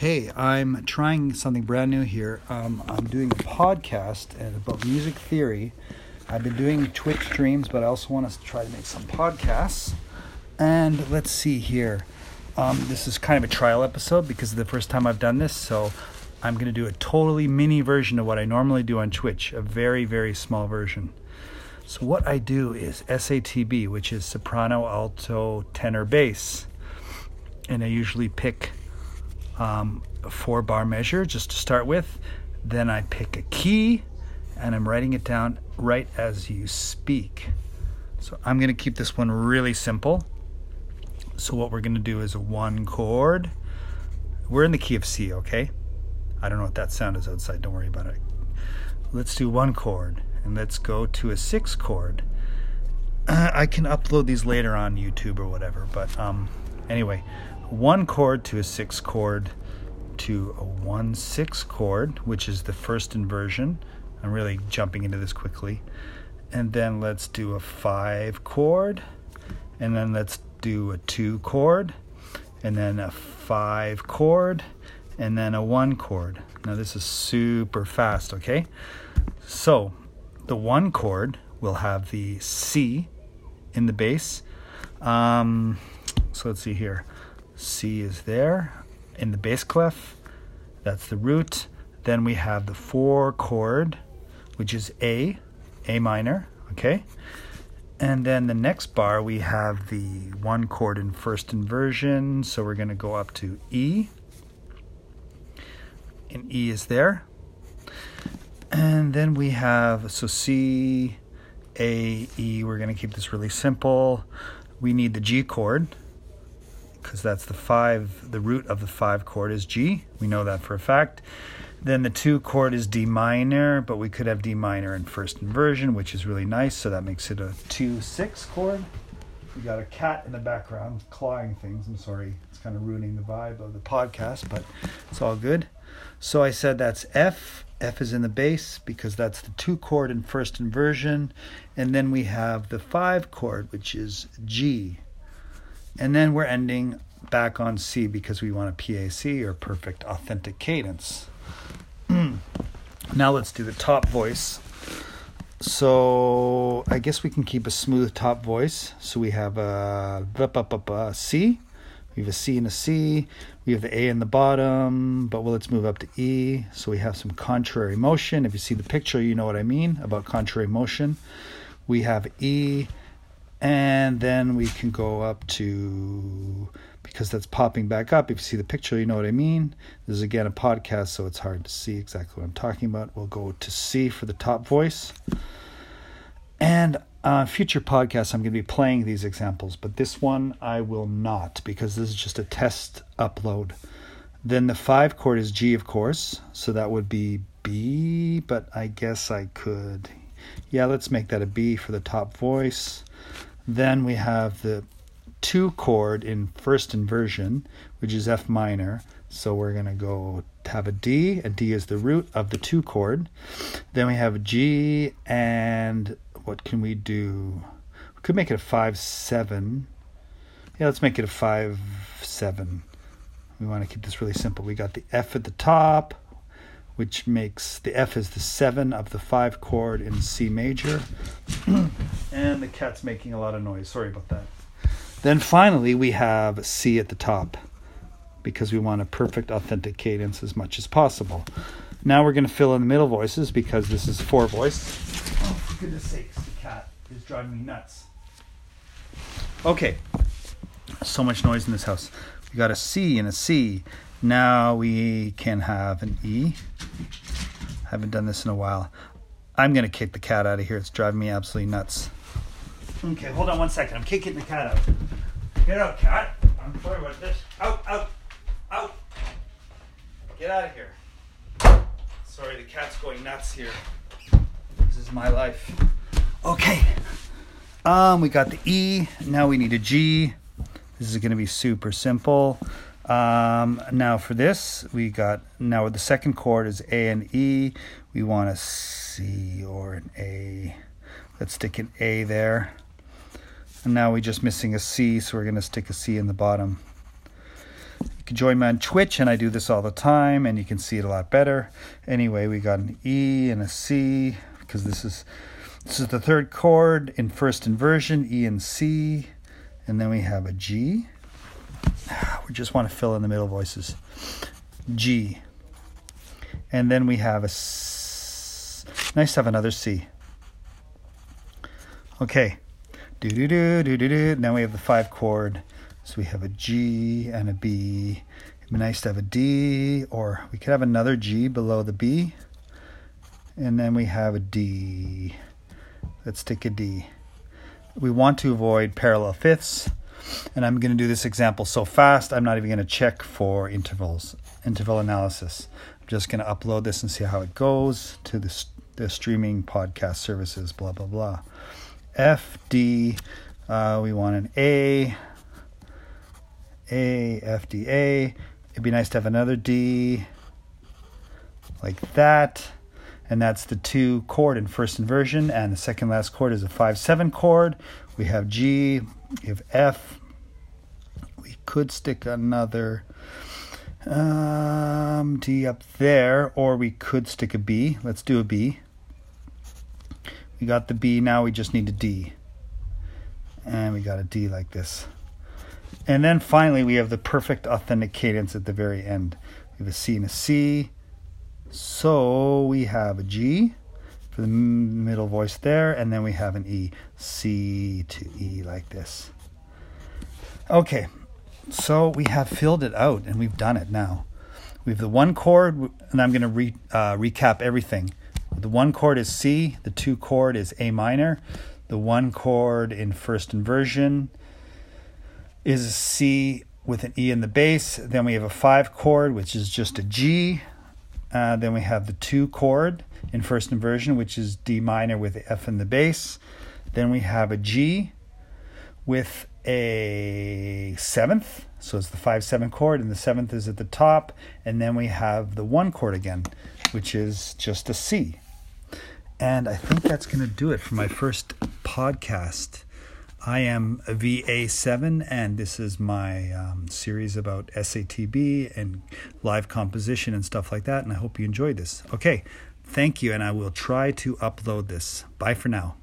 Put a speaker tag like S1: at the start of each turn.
S1: Hey, I'm trying something brand new here. Um, I'm doing a podcast about music theory. I've been doing Twitch streams, but I also want us to try to make some podcasts. And let's see here. Um, this is kind of a trial episode because the first time I've done this, so I'm going to do a totally mini version of what I normally do on Twitch, a very, very small version. So, what I do is SATB, which is soprano, alto, tenor, bass. And I usually pick um, four bar measure just to start with. Then I pick a key and I'm writing it down right as you speak. So I'm going to keep this one really simple. So what we're going to do is one chord. We're in the key of C, okay? I don't know what that sound is outside. Don't worry about it. Let's do one chord and let's go to a six chord. I can upload these later on YouTube or whatever, but um, anyway, one chord to a six chord to a one six chord, which is the first inversion. I'm really jumping into this quickly. And then let's do a five chord, and then let's do a two chord, and then a five chord, and then a one chord. Now, this is super fast, okay? So, the one chord will have the C in the bass. Um, so, let's see here. C is there in the bass clef. That's the root. Then we have the four chord, which is A, A minor, okay? And then the next bar, we have the one chord in first inversion. So we're going to go up to E. And E is there. And then we have, so C, A, E. We're going to keep this really simple. We need the G chord because that's the five, the root of the five chord is G. We know that for a fact. Then the two chord is D minor, but we could have D minor in first inversion, which is really nice. So that makes it a 2 6 chord. We got a cat in the background clawing things. I'm sorry, it's kind of ruining the vibe of the podcast, but it's all good. So I said that's F. F is in the bass because that's the two chord in first inversion. And then we have the five chord, which is G. And then we're ending back on C because we want a PAC or perfect authentic cadence. now let's do the top voice. So I guess we can keep a smooth top voice. So we have a, C. We have a C and a C. We have the A in the bottom, but well, let's move up to E. So we have some contrary motion. If you see the picture, you know what I mean about contrary motion. We have E and then we can go up to because that's popping back up. If you see the picture you know what i mean. This is again a podcast so it's hard to see exactly what i'm talking about. We'll go to c for the top voice. And uh, future podcasts i'm going to be playing these examples but this one i will not because this is just a test upload. Then the five chord is g of course so that would be b but i guess i could yeah let's make that a b for the top voice then we have the two chord in first inversion, which is F minor. So we're going to go have a D. A D is the root of the two chord. Then we have G, and what can we do? We could make it a 5 7. Yeah, let's make it a 5 7. We want to keep this really simple. We got the F at the top, which makes the F is the seven of the five chord in C major. and the cat's making a lot of noise. Sorry about that. Then finally, we have C at the top because we want a perfect authentic cadence as much as possible. Now we're going to fill in the middle voices because this is four voice. Oh, for goodness sakes, the cat is driving me nuts. Okay, so much noise in this house. We got a C and a C. Now we can have an E. Haven't done this in a while. I'm gonna kick the cat out of here. It's driving me absolutely nuts. Okay, hold on one second. I'm kicking the cat out. Get out, cat. I'm sorry about this. Out, out, out. Get out of here. Sorry, the cat's going nuts here. This is my life. Okay. Um, we got the E. Now we need a G. This is going to be super simple. Um, now for this, we got now the second chord is A and E. We want a C or an A. Let's stick an A there. And now we're just missing a C, so we're going to stick a C in the bottom. You can join me on Twitch, and I do this all the time, and you can see it a lot better. Anyway, we got an E and a C because this is this is the third chord in first inversion, E and C, and then we have a G. We just want to fill in the middle voices. G. And then we have a S. Nice to have another C. Okay. Do do do do do do. Now we have the five chord. So we have a G and a B. It'd be nice to have a D, or we could have another G below the B. And then we have a D. Let's take a D. We want to avoid parallel fifths. And I'm going to do this example so fast, I'm not even going to check for intervals, interval analysis. I'm just going to upload this and see how it goes to the, the streaming podcast services, blah, blah, blah. F, D, uh, we want an A, A, F, D, A. It'd be nice to have another D like that. And that's the two chord in first inversion. And the second last chord is a 5 7 chord. We have G, we have F. We could stick another um, D up there, or we could stick a B. Let's do a B. We got the B, now we just need a D. And we got a D like this. And then finally, we have the perfect authentic cadence at the very end. We have a C and a C. So we have a G for the middle voice there, and then we have an E. C to E like this. Okay, so we have filled it out and we've done it now. We have the one chord, and I'm going to re, uh, recap everything. The one chord is C, the two chord is A minor, the one chord in first inversion is a C with an E in the bass. Then we have a five chord, which is just a G. Uh, then we have the two chord in first inversion, which is D minor with F in the bass. Then we have a G with a seventh, so it's the five seven chord, and the seventh is at the top. And then we have the one chord again, which is just a C. And I think that's going to do it for my first podcast. I am a VA7, and this is my um, series about SATB and live composition and stuff like that. And I hope you enjoyed this. Okay, thank you, and I will try to upload this. Bye for now.